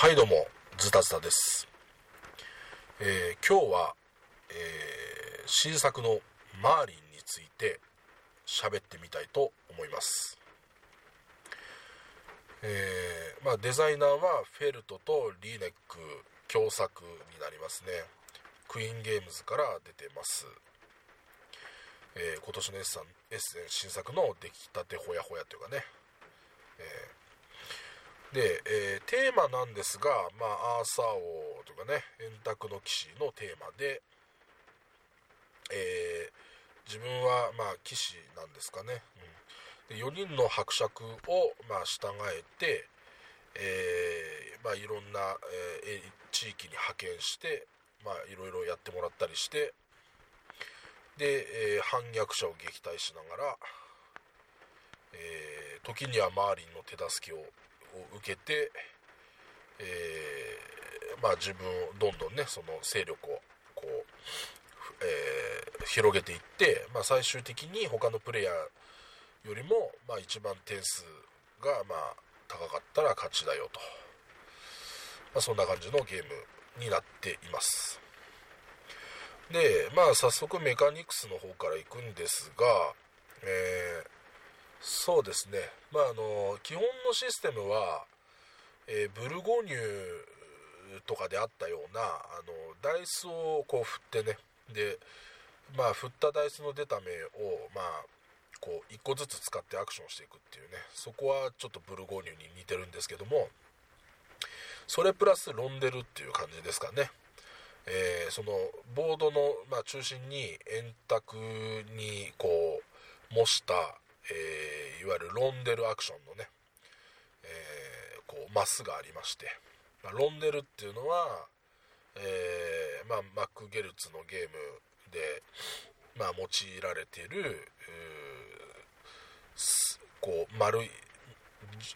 はいどうも、ズタズタです。えー今日は、えー新作のマーリンについて喋ってみたいと思います。えーまあ、デザイナーはフェルトとリーネック共作になりますね。クイーンゲームズから出てます。え今年のエッサンエッセン新作の出来たてほやほやというかね、で、えーテーマなんですが、まあ、アーサー王とかね円卓の騎士のテーマで、えー自分はまあ騎士なんですかね、うん、で4人の伯爵をまあ従えて、えーまあ、いろんな、えー地域に派遣して、まあ、いろいろやってもらったりしてで、えー反逆者を撃退しながら、えー時にはマーリンの手助けをを受けて、えーまあ、自分をどんどんねその勢力をこう、えー広げていって、まあ、最終的に他のプレイヤーよりも、まあ、一番点数がまあ高かったら勝ちだよと、まあ、そんな感じのゲームになっています。でまあ早速メカニクスの方から行くんですが、えーそうですね、まあ、あの基本のシステムは、えーブルゴニュとかであったようなあのダイスをこう振ってね。で、まあ、振ったダイスの出た目を、まあ、こう1個ずつ使ってアクションしていくっていうね。そこはちょっとブルゴニュに似てるんですけどもそれプラスロンデルっていう感じですかね。えーそのボードの、まあ、中心に円卓にこう模した、えーいわゆるロンデルアクションのね、えーこうマスがありまして、まあ、ロンデルっていうのは、えーまあ、マック・ゲルツのゲームで、まあ、用いられているこう丸い、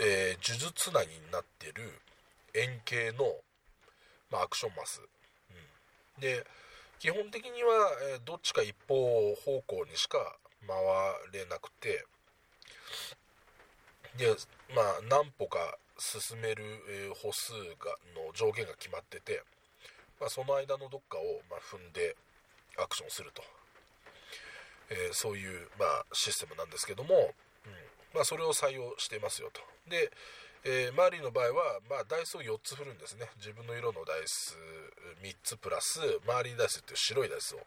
えー呪術なぎになっている円形の、まあ、アクションマス。うん。で基本的には、えーどっちか一方方向にしか回れなくてでまあ何歩か進める、え歩数がの上限が決まってて、まあ、その間のどっかを、まあ、踏んでアクションすると、えーそういう、まあ、システムなんですけども、うん。まあ、それを採用していますよと。で、えーマリーの場合は、まあ、ダイスを4つ振るんですね。自分の色のダイス3つプラスマーリーダイスっていう白いダイスを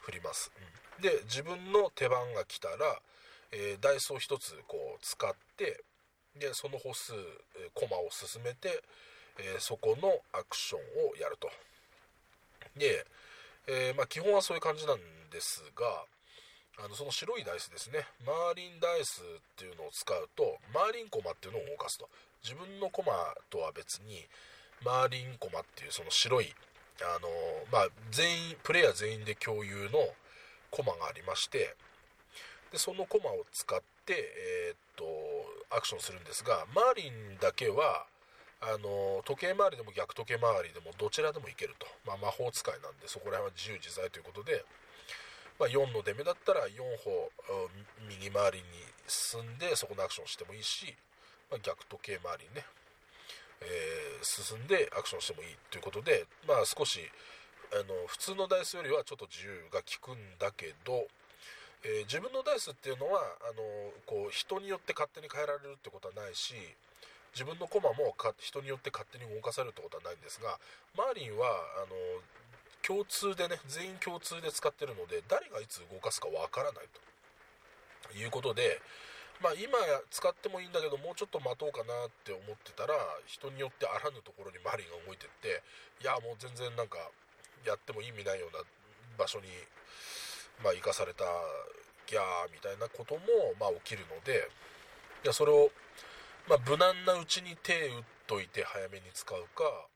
振ります、うん。で自分の手番が来たら、えーダイスを1つこう使ってでその歩数、えーコマを進めて、えーそこのアクションをやると。で、えーまあ、基本はそういう感じなんですがあのその白いダイスですね。マーリンダイスっていうのを使うとマーリンコマっていうのを動かすと。自分のコマとは別にマーリンコマっていうその白いあのまあ全員プレイヤー全員で共有のコマがありましてでそのコマを使って、えーっとアクションするんですがマーリンだけはあの時計回りでも逆時計回りでもどちらでもいけると、まあ、魔法使いなんでそこら辺は自由自在ということで、まあ、4の出目だったら4歩右回りに進んでそこのアクションしてもいいし、まあ、逆時計回りにね、えー進んでアクションしてもいいということで、まあ、少しあの普通のダイスよりはちょっと自由が利くんだけど、えー自分のダイスっていうのはあのこう人によって勝手に変えられるってことはないし自分のコマもか人によって勝手に動かされるってことはないんですがマーリンはあの共通でね全員共通で使ってるので誰がいつ動かすかわからないと。いうことで、まあ、今使ってもいいんだけどもうちょっと待とうかなって思ってたら人によってあらぬところにマーリンが動いてっていやもう全然なんかやっても意味ないような場所に、まあ、生かされたギャーみたいなことも、まあ、起きるのでいやそれを、まあ、無難なうちに手打っといて早めに使うか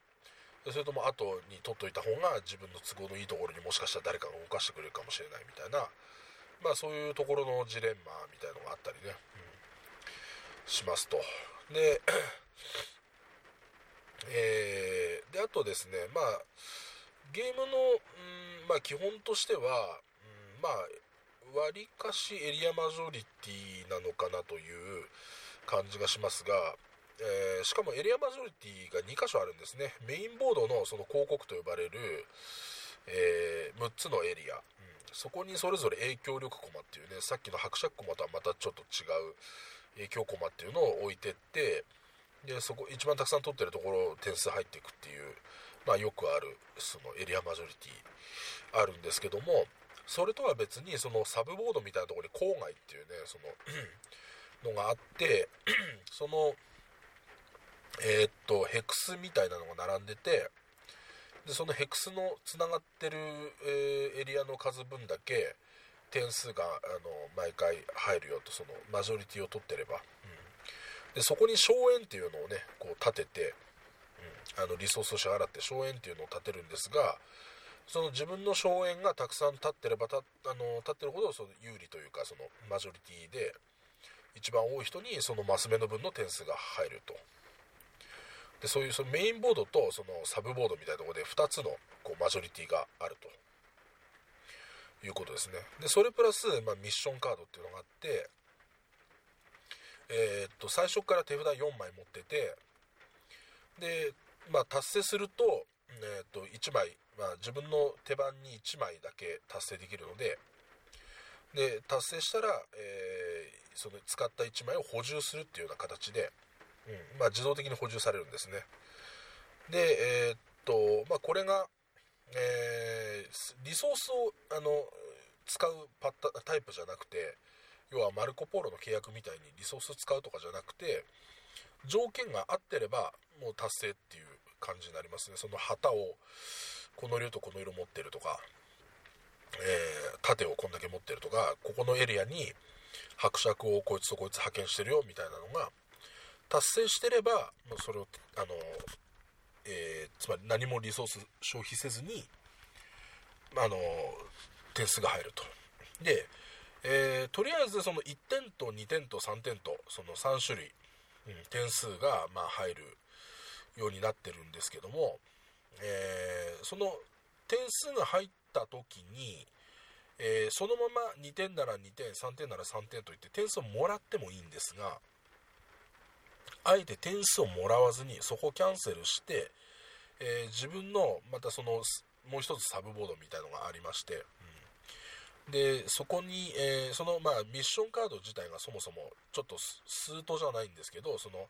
それとも後に取っといた方が自分の都合のいいところにもしかしたら誰かが動かしてくれるかもしれないみたいな、まあ、そういうところのジレンマみたいのがあったりね、うんしますと。で、えーであとですねまあゲームの、うんまあ、基本としては、まあわりかしエリアマジョリティなのかなという感じがしますがえー、しかもエリアマジョリティが2箇所あるんですね。メインボードのその広告と呼ばれる、えー、6つのエリア、うん、そこにそれぞれ影響力コマっていうねさっきの伯爵コマとはまたちょっと違う影響コマっていうのを置いてってでそこ一番たくさん取ってるところ点数入っていくっていう、まあ、よくあるそのエリアマジョリティあるんですけどもそれとは別にそのサブボードみたいなところに郊外っていうねその のがあって そのえー、っとヘクスみたいなのが並んでてでそのヘクスのつながってる、えー、エリアの数分だけ点数があの毎回入るよとそのマジョリティを取ってれば、うん、でそこに荘園っていうのをねこう立てて、うん、あのリソースを支払って荘園っていうのを立てるんですがその自分の荘園がたくさん立ってればたあの立ってるほどその有利というかそのマジョリティで一番多い人にそのマス目の分の点数が入ると。でそういうそのメインボードとそのサブボードみたいなところで2つのこうマジョリティがあると。いうことですね。でそれプラス、まあ、ミッションカードっていうのがあってえー、っと最初から手札4枚持っててで、まあ、達成すると,、えー、っと1枚、まあ、自分の手番に1枚だけ達成できるのでで達成したら、えー、その使った1枚を補充するっていうような形で、うんまあ、自動的に補充されるんですね。でえー、っとまあこれがえー、リソースをあの使うパタタイプじゃなくて要はマルコ・ポーロの契約みたいにリソース使うとかじゃなくて条件が合ってればもう達成っていう感じになりますね。その旗をこの色とこの色持ってるとか、えー、盾をこんだけ持ってるとかここのエリアに伯爵をこいつとこいつ派遣してるよみたいなのが達成してればもうそれをあのえー、つまり何もリソース消費せずに、あの点数が入ると。で、えー、とりあえずその1点と2点と3点とその3種類、うん、点数がま入るようになってるんですけども、えー、その点数が入った時に、えー、そのまま2点なら2点3点なら3点といって点数をもらってもいいんですがあえて点数をもらわずにそこをキャンセルして、えー、自分のまたそのもう一つサブボードみたいのがありまして、うん、でそこに、えー、その、まあ、ミッションカード自体がそもそもちょっとスートじゃないんですけどその、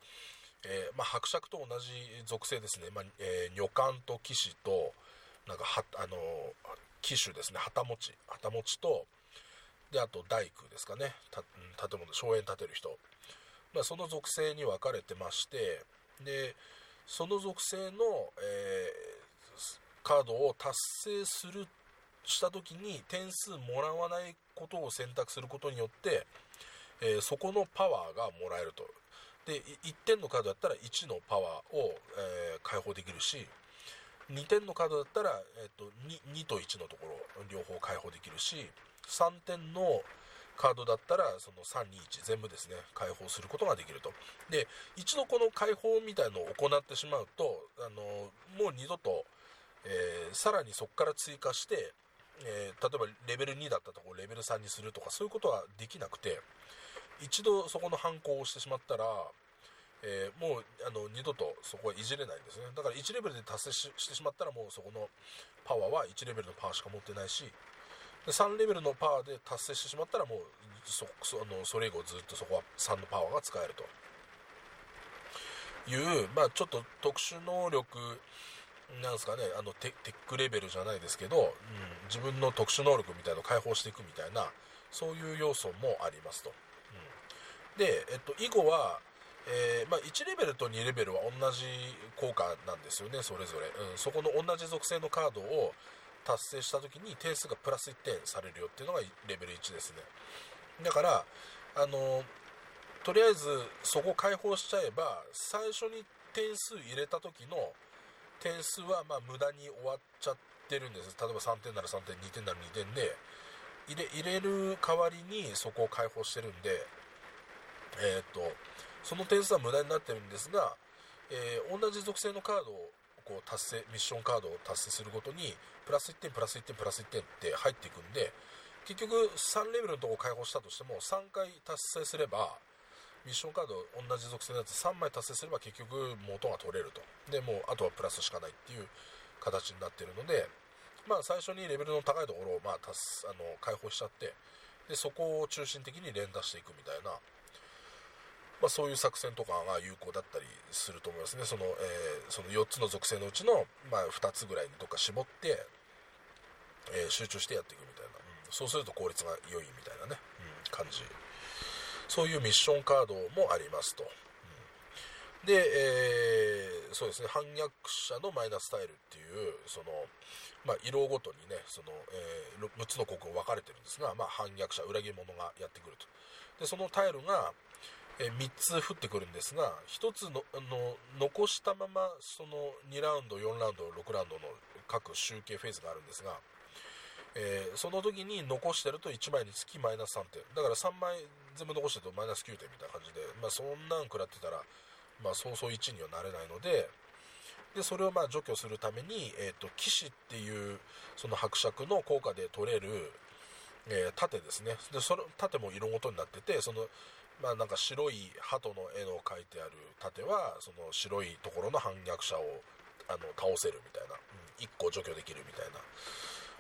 えー、まあ、伯爵と同じ属性ですね、まあえ女官と騎士となんかはあの騎手ですね。旗持ち。旗持ちとであと大工ですかね。建物荘園建てる人。まあ、その属性に分かれてましてでその属性の、えー、カードを達成するした時に点数もらわないことを選択することによって、えー、そこのパワーがもらえると。で1点のカードだったら1のパワーを、えー、解放できるし2点のカードだったら、えーと、2, 2と1のところ両方解放できるし3点のカードだったらその321全部ですね解放することができると。で一度この解放みたいのを行ってしまうとあのもう二度と、えー、さらにそこから追加して、えー、例えばレベル2だったところをレベル3にするとかそういうことはできなくて一度そこの反抗をしてしまったらえー、もうあの二度とそこはいじれないんですね。だから1レベルで達成してしまったらもうそこのパワーは1レベルのパワーしか持ってないし3レベルのパワーで達成してしまったらもうそそのそれ以後ずっとそこは3のパワーが使えると。いう、まあ、ちょっと特殊能力なんですかねあのテテックレベルじゃないですけど、うん、自分の特殊能力みたいなのを解放していくみたいなそういう要素もありますと、で、えっと、以後はえー、まあ、1レベルと2レベルは同じ効果なんですよねそれぞれ、うん、そこの同じ属性のカードを達成した時に点数がプラス1点されるよっていうのがレベル1ですね。だからあのとりあえずそこ解放しちゃえば最初に点数入れた時の点数はま無駄に終わっちゃってるんです。例えば3点なら3点2点なら2点で入れ入れる代わりにそこを解放してるんでえー、っとその点数は無駄になってるんですが、えー、同じ属性のカードをこう達成ミッションカードを達成するごとにプラス1点プラス1点プラス1点って入っていくんで結局3レベルのとこを解放したとしても3回達成すれば、ミッションカード同じ属性のやつ3枚達成すれば結局元が取れると。でもうあとはプラスしかないっていう形になってるのでまあ最初にレベルの高いところをまあたすあの解放しちゃってでそこを中心的に連打していくみたいな、まあ、そういう作戦とかが有効だったりすると思いますね。その,、えー、その4つの属性のうちの、まあ、2つぐらいにどっか絞って、えー、集中してやっていくみたいな、うん、そうすると効率が良いみたいなね、うん、感じ。そういうミッションカードもありますと。うん。で、えー、そうですね、反逆者のマイナスタイルっていう、その、まあ、色ごとにね、その、えー、6つの国が分かれてるんですが、まあ、反逆者、裏切り者がやってくると。で、そのタイルが、え、3つ降ってくるんですが、1つの、の、残したまま、その2ラウンド、4ラウンド、6ラウンドの各集計フェーズがあるんですが、えー、その時に残してると1枚につきマイナス3点。だから3枚全部残してるとマイナス9点みたいな感じで、まあ、そんなん食らってたら、まあ、そうそう1にはなれないので、でそれをまあ除去するために、えーと、騎士っていうその伯爵の効果で取れる、えー、盾ですねでその盾も色ごとになっててその、まあ、なんか白い鳩の絵の描いてある盾はその白いところの反逆者をあの倒せるみたいな、うん、1個除去できるみたいな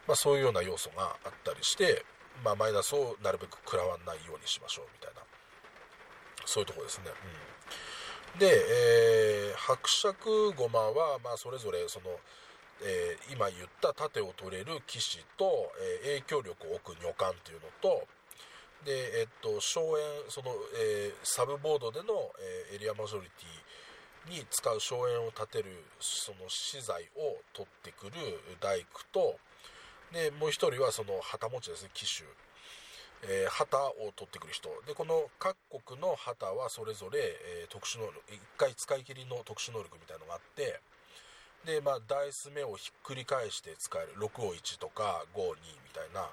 まあ、そういうような要素があったりして、まあ、マイナスをなるべく食らわないようにしましょうみたいなそういうとこですね、うん、で、えー、伯爵駒は、まあ、それぞれその、えー、今言った盾を取れる騎士と、えー、影響力を置く女官っていうのとで、えっと、荘園その、えー、サブボードでの、えー、エリアマジョリティに使う荘園を建てるその資材を取ってくる大工とでもう1人はその旗持ちですね騎手、えー、旗を取ってくる人。でこの各国の旗はそれぞれ、えー、特殊能力1回使い切りの特殊能力みたいなのがあってでまあダイス目をひっくり返して使える。6を1とか52みたいな。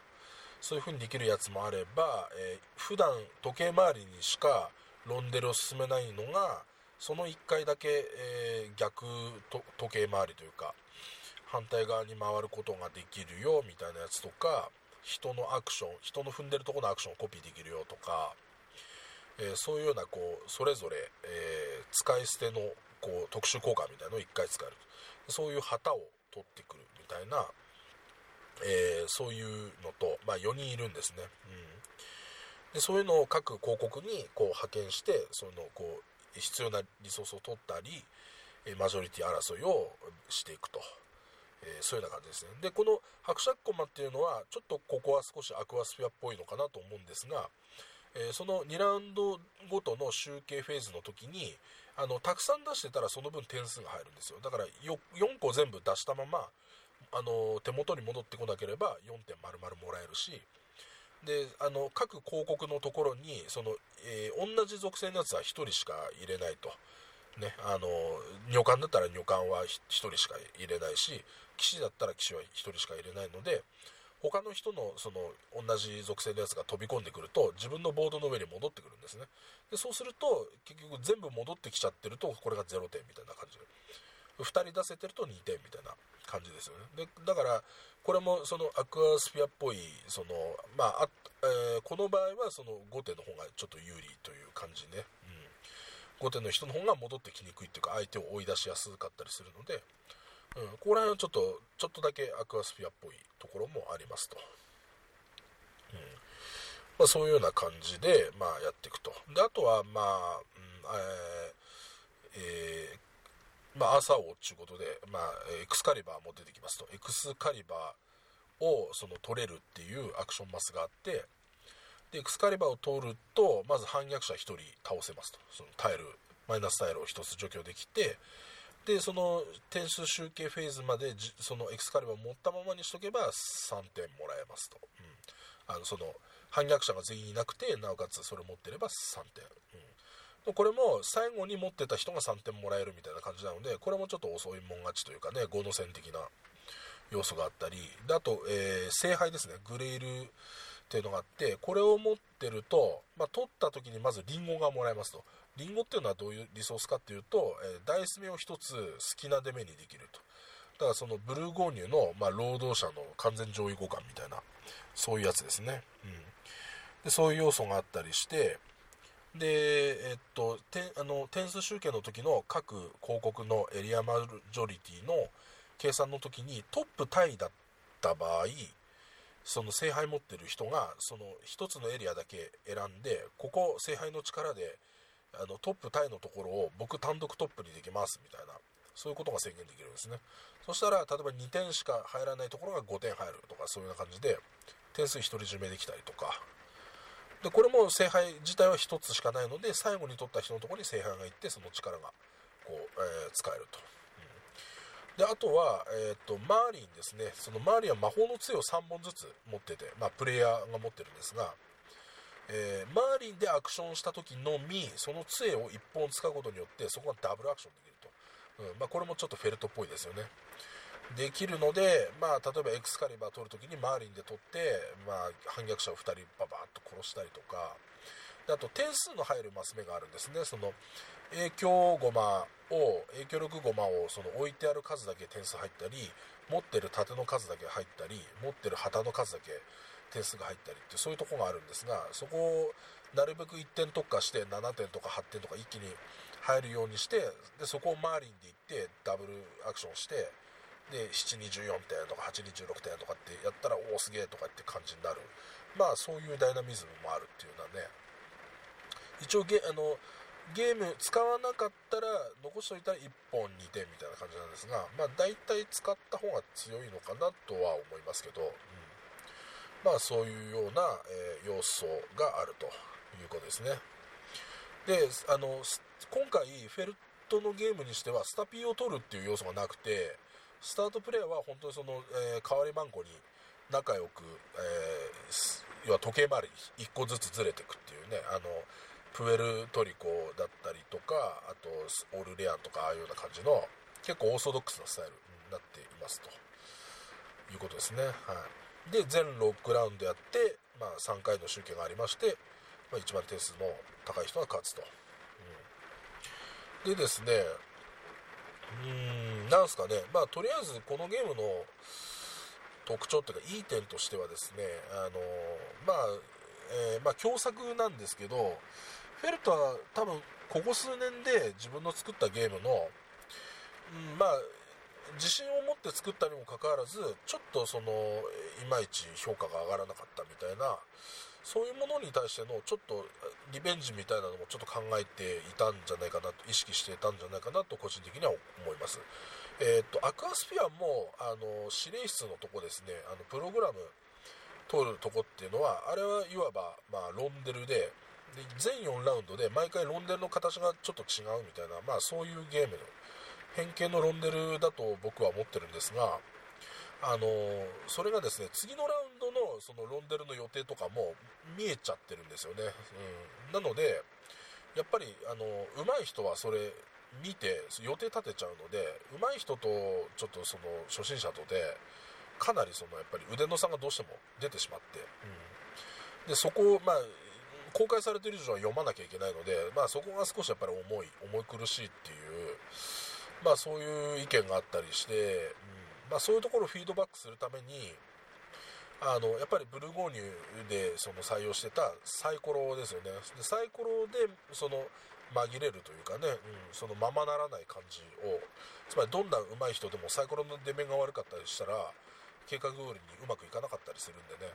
そういう風にできるやつもあれば、えー、普段時計回りにしかロンデルを進めないのがその1回だけ、えー、逆時計回りというか反対側に回ることができるよみたいなやつとか人のアクション人の踏んでるところのアクションをコピーできるよとか、えー、そういうようなこうそれぞれ、えー、使い捨てのこう特殊効果みたいなのを1回使えるそういう旗を取ってくるみたいな、えー、そういうのと、まあ、4人いるんですね、うん、でそういうのを各広告にこう派遣してそのこう必要なリソースを取ったりマジョリティ争いをしていくと。えー、そういうような感じですね。で、この伯爵コマっていうのは、ちょっとここは少しアクアスフィアっぽいのかなと思うんですが、えー、その2ラウンドごとの集計フェーズの時に、あの、たくさん出してたらその分点数が入るんですよ。だから4個全部出したまま、あの、手元に戻ってこなければ4点丸々もらえるし、であの各広告のところにその、えー、同じ属性のやつは1人しか入れないと、ね、あの女官だったら女官は1人しか入れないし騎士だったら騎士は1人しか入れないので他の人のその同じ属性のやつが飛び込んでくると自分のボードの上に戻ってくるんですね。でそうすると結局全部戻ってきちゃってるとこれが0点みたいな感じで。2人出せてると2点みたいな感じですよね。でだからこれもそのアクアスフィアっぽいそのまあ、えー、この場合はその5点の方がちょっと有利という感じね、うん、5点の人の方が戻ってきにくいっていうか相手を追い出しやすかったりするので。うん、ここら辺はちょっとちょっとだけアクアスフィアっぽいところもありますと、うん。まあ、そういうような感じで、まあ、やっていくと。であとはまあ、うんえーえー、まあ、朝をっていうことで、まあ、エクスカリバーも出てきますと。エクスカリバーをその取れるっていうアクションマスがあってでエクスカリバーを取るとまず反逆者1人倒せますと。そのタイルマイナスタイルを1つ除去できてでその点数集計フェーズまでそのエクスカリバーを持ったままにしとけば3点もらえますと、うん、あのその反逆者が全員いなくてなおかつそれを持ってれば3点、うん、これも最後に持ってた人が3点もらえるみたいな感じなのでこれもちょっと遅いもん勝ちというかね5の線的な要素があったりであと、えー、聖杯ですねグレールっていうのがあってこれを持ってると、まあ、取った時にまずリンゴがもらえますと。リンゴっていうのはどういうリソースかっていうと、えー、ダイス目を1つ好きな出目にできると。だからそのブルーゴーニュの、まあ、労働者の完全上位互換みたいなそういうやつですね、うん、でそういう要素があったりしてで、えっと、てあの点数集計の時の各広告のエリアマジョリティの計算の時にトップタイだった場合その聖杯持ってる人がその1つのエリアだけ選んでここ聖杯の力であのトップタイのところを僕単独トップにできますみたいなそういうことが宣言できるんですね。そしたら例えば2点しか入らないところが5点入るとかそういうような感じで点数独り占めできたりとかでこれも聖杯自体は1つしかないので最後に取った人のところに聖杯がいってその力がこう、えー、使えると、であとは、えーと、マーリンですね。そのマーリンは魔法の杖を3本ずつ持ってて、まあ、プレイヤーが持ってるんですが、えー、マーリンでアクションした時のみその杖を1本使うことによってそこがダブルアクションできると、うん。まあ、これもちょっとフェルトっぽいですよね。できるので、まあ、例えばエクスカリバー取るときにマーリンで取って、まあ、反逆者を2人ババーッと殺したりとか。あと点数の入るマス目があるんですね。その影響ゴマを影響力ゴマをその置いてある数だけ点数入ったり持ってる盾の数だけ入ったり持ってる旗の数だけ点数が入ったりってそういうとこがあるんですがそこをなるべく1点特化して7点とか8点とか一気に入るようにしてでそこをマーリンでいってダブルアクションしてで724点とか826点とかってやったらおおすげえとかって感じになる。まあそういうダイナミズムもあるっていうのはね。一応ゲあのゲーム使わなかったら残しといたら1本2点みたいな感じなんですがまあ大体使った方が強いのかなとは思いますけど、うん、まあそういうような、えー、要素があるということですね。であの今回フェルトのゲームにしてはスタピーを取るっていう要素がなくてスタートプレイは本当にその、えー、代わり番号に仲良く、えー、要は時計回り1個ずつずれていくっていうねあのプエルトリコだったりとかあとオルレアンとかああいうような感じの結構オーソドックスなスタイルになっていますと。いうことですね、はい、で全6ラウンドやって、まあ、3回の集計がありまして、まあ、一番点数の高い人が勝つと、うん、でですねうんなんすかね。まあとりあえずこのゲームの特徴っていうかいい点としてはですねあのまあ、えー、まあ共作なんですけどフェルトは多分ここ数年で自分の作ったゲームの、うん、まあ自信を持って作ったにもかかわらずちょっとそのいまいち評価が上がらなかったみたいなそういうものに対してのちょっとリベンジみたいなのもちょっと考えていたんじゃないかなと意識していたんじゃないかなと個人的には思います。えーと、アクアスピアもあの指令室のとこですねあのプログラム通るとこっていうのはあれはいわば、まあ、ロンデルでで全4ラウンドで毎回ロンデルの形がちょっと違うみたいな、まあ、そういうゲームの変形のロンデルだと僕は思ってるんですがあのそれがですね次のラそのロンデルの予定とかも見えちゃってるんですよね、うん、なのでやっぱりあの上手い人はそれ見て予定立てちゃうので上手い人とちょっとその初心者とでかなりそのやっぱり腕の差がどうしても出てしまって、うん、でそこをまあ公開されてる以上は読まなきゃいけないので、まあ、そこが少しやっぱり重い重い苦しいっていう、まあ、そういう意見があったりして、うん。まあ、そういうところをフィードバックするためにあのやっぱりブルゴーニュでその採用してたサイコロですよね。でサイコロでその紛れるというかね、うん、そのままならない感じを。つまりどんな上手い人でもサイコロの出目が悪かったりしたら計画通りにうまくいかなかったりするんでね、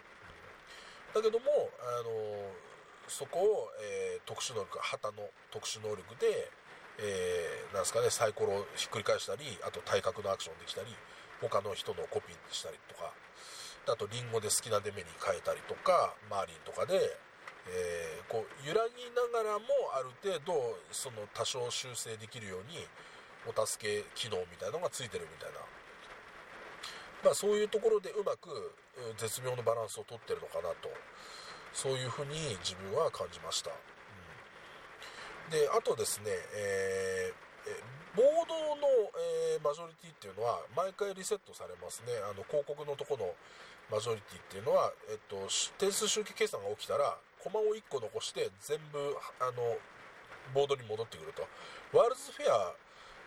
うん、だけどもあのそこを、えー、特殊能力旗の特殊能力で、えー、なんですかねサイコロをひっくり返したりあと体格のアクションできたり他の人のコピーしたりとか。あとリンゴで好きな出目に変えたりとかマーリンとかで、えー、こう揺らぎながらもある程度その多少修正できるようにお助け機能みたいのがついてるみたいな、まあ、そういうところでうまく絶妙なバランスをとってるのかなと。そういうふうに自分は感じました、うん、であとですね、えーボードの、えー、マジョリティっていうのは毎回リセットされますね。あの広告のとこのマジョリティっていうのは、えっと、点数集計計算が起きたらコマを1個残して全部あのボードに戻ってくると。ワールズフェア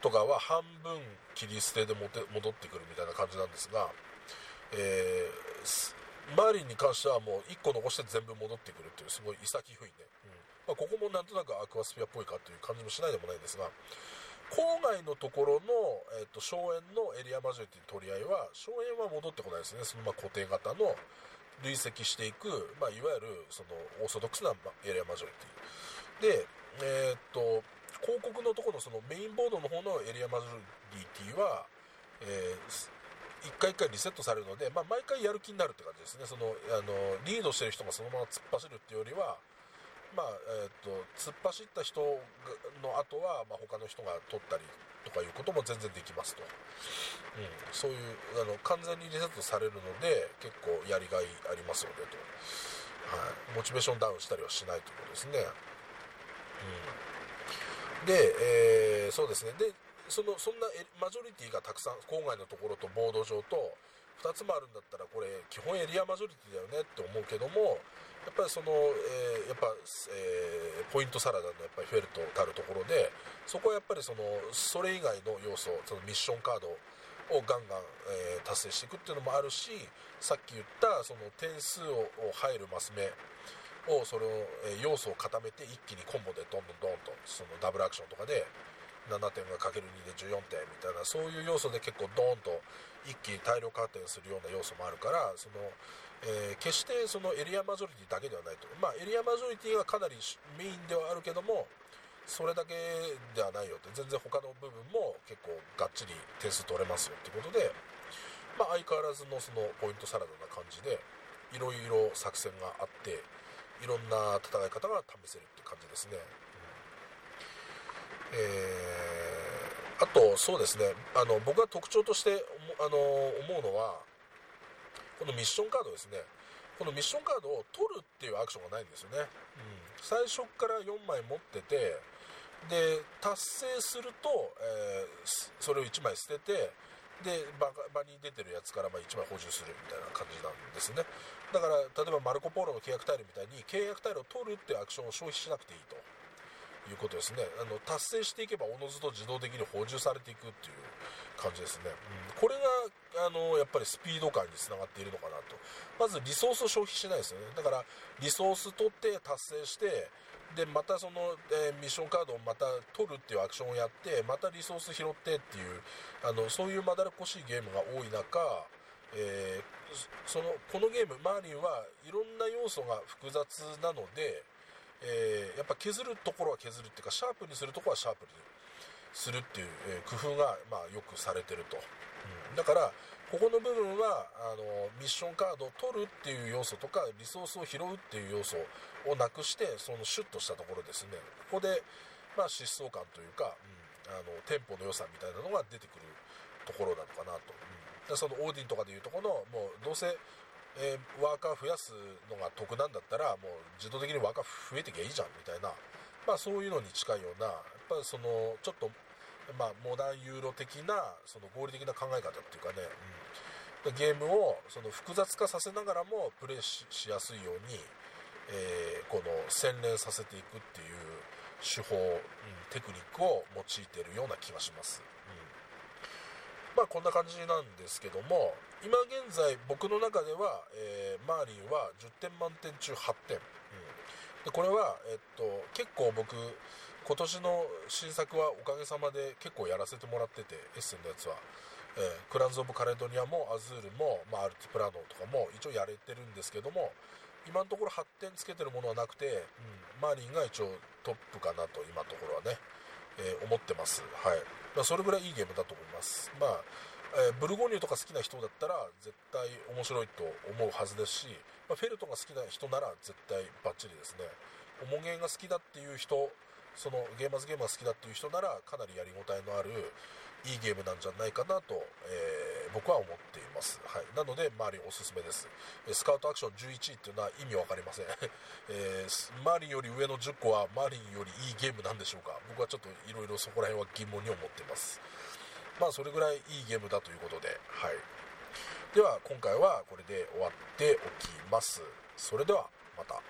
とかは半分切り捨てで戻ってくるみたいな感じなんですが、えー、マーリンに関してはもう1個残して全部戻ってくるっていうすごい潔いね、うん。まあ、ここもなんとなくアクアスフィアっぽいかという感じもしないでもないんですが郊外のところの、えーと、荘園のエリアマジョリティの取り合いは荘園は戻ってこないですね。そのま固定型の累積していく、まあ、いわゆるそのオーソドックスなエリアマジョリティで、えーと、広告のところのそのメインボードの方のエリアマジョリティは、えー、1回1回リセットされるので、まあ、毎回やる気になるって感じですね。そのあのリードしてる人がそのまま突っ走るっていうよりはまあえーと、突っ走った人の後は、まあ、他の人が取ったりとかいうことも全然できますと、うん、そういうあの完全にリセットされるので結構やりがいありますよねと、はい、モチベーションダウンしたりはしないということですね、うん、で、えー、そうですね。でそのそんなマジョリティがたくさん郊外のところとボード上と2つもあるんだったらこれ基本エリアマジョリティだよねって思うけどもやっぱりその、えー、やっぱ、えー、ポイントサラダのやっぱりフェルトたるところでそこはやっぱりそのそれ以外の要素そのミッションカードをガンガン、えー、達成していくっていうのもあるしさっき言ったその点数を入るマス目をそれを、え要素を固めて一気にコンボでどんどんどんとそのダブルアクションとかで7点がかける2で14点みたいなそういう要素で結構ドーンと一気に大量加点するような要素もあるからそのえー、決してそのエリアマジョリティだけではないと、まあ、エリアマジョリティがかなりメインではあるけどもそれだけではないよって。全然他の部分も結構がっちり点数取れますよってことで、まあ、相変わらずのそのポイントサラダな感じでいろいろ作戦があっていろんな戦い方が試せるって感じですね、えー、あとそうですね。あの僕が特徴としてあの思うのはこのミッションカードですね。このミッションカードを取るっていうアクションがないんですよね、うん、最初から4枚持っててで達成すると、えー、それを1枚捨ててで場に出てるやつからま1枚補充するみたいな感じなんですね。だから例えばマルコ・ポーロの契約タイルみたいに契約タイルを取るっていうアクションを消費しなくていいと。いうことですね。あの達成していけばおのずと自動的に補充されていくっていう感じですね、うん、これがあのやっぱりスピード感につながっているのかなと。まずリソースを消費しないですよね。だからリソース取って達成してでまたその、えー、ミッションカードをまた取るっていうアクションをやってまたリソース拾ってっていうあのそういうまだらっこしいゲームが多い中えー、そのこのゲームマーリンはいろんな要素が複雑なので、えー、やっぱ削るところは削るっていうかシャープにするところはシャープにするっていう、えー、工夫が、まあ、よくされてると、うん、だからここの部分はあのミッションカードを取るっていう要素とかリソースを拾うっていう要素をなくしてそのシュッとしたところですね。ここで、まあ、疾走感というか、うん、あのテンポの良さみたいなのが出てくるところなのかなと、うん、そのオーディンとかでいうとこのもうどうせえー、ワーカー増やすのが得なんだったらもう自動的にワーカー増えてきゃいいじゃんみたいな、まあ、そういうのに近いようなやっぱりそのちょっと、まあ、モダンユーロ的なその合理的な考え方っていうかね、うん、ゲームをその複雑化させながらもプレイしやすいように、えー、この洗練させていくっていう手法、うん、テクニックを用いているような気がします。まあこんな感じなんですけども今現在僕の中では、えー、マーリンは10点満点中8点、うん、でこれは、えっと、結構僕今年の新作はおかげさまで結構やらせてもらっててエッセンのやつは、えー、クランズ・オブ・カレドニアもアズールも、まあ、アルティプラノとかも一応やれてるんですけども今のところ8点つけてるものはなくて、うん、マーリンが一応トップかなと今のところはね、え、思ってます。はい、まあ、それぐらいいいゲームだと思います。まあえー、ブルゴーニュとか好きな人だったら絶対面白いと思うはずですし、まあ、フェルトが好きな人なら絶対バッチリですね。重げが好きだっていう人そのゲーマーズゲームが好きだっていう人ならかなりやりごたえのあるいいゲームなんじゃないかなと、えー、僕は思っています、はい、なのでマリンおすすめです。スカウトアクション11位っていうのは意味わかりません、えー、マリンより上の10個はマリンよりいいゲームなんでしょうか。僕はちょっといろいろそこら辺は疑問に思っています。まあそれぐらいいいゲームだということで、はい、では今回はこれで終わっておきます。それではまた。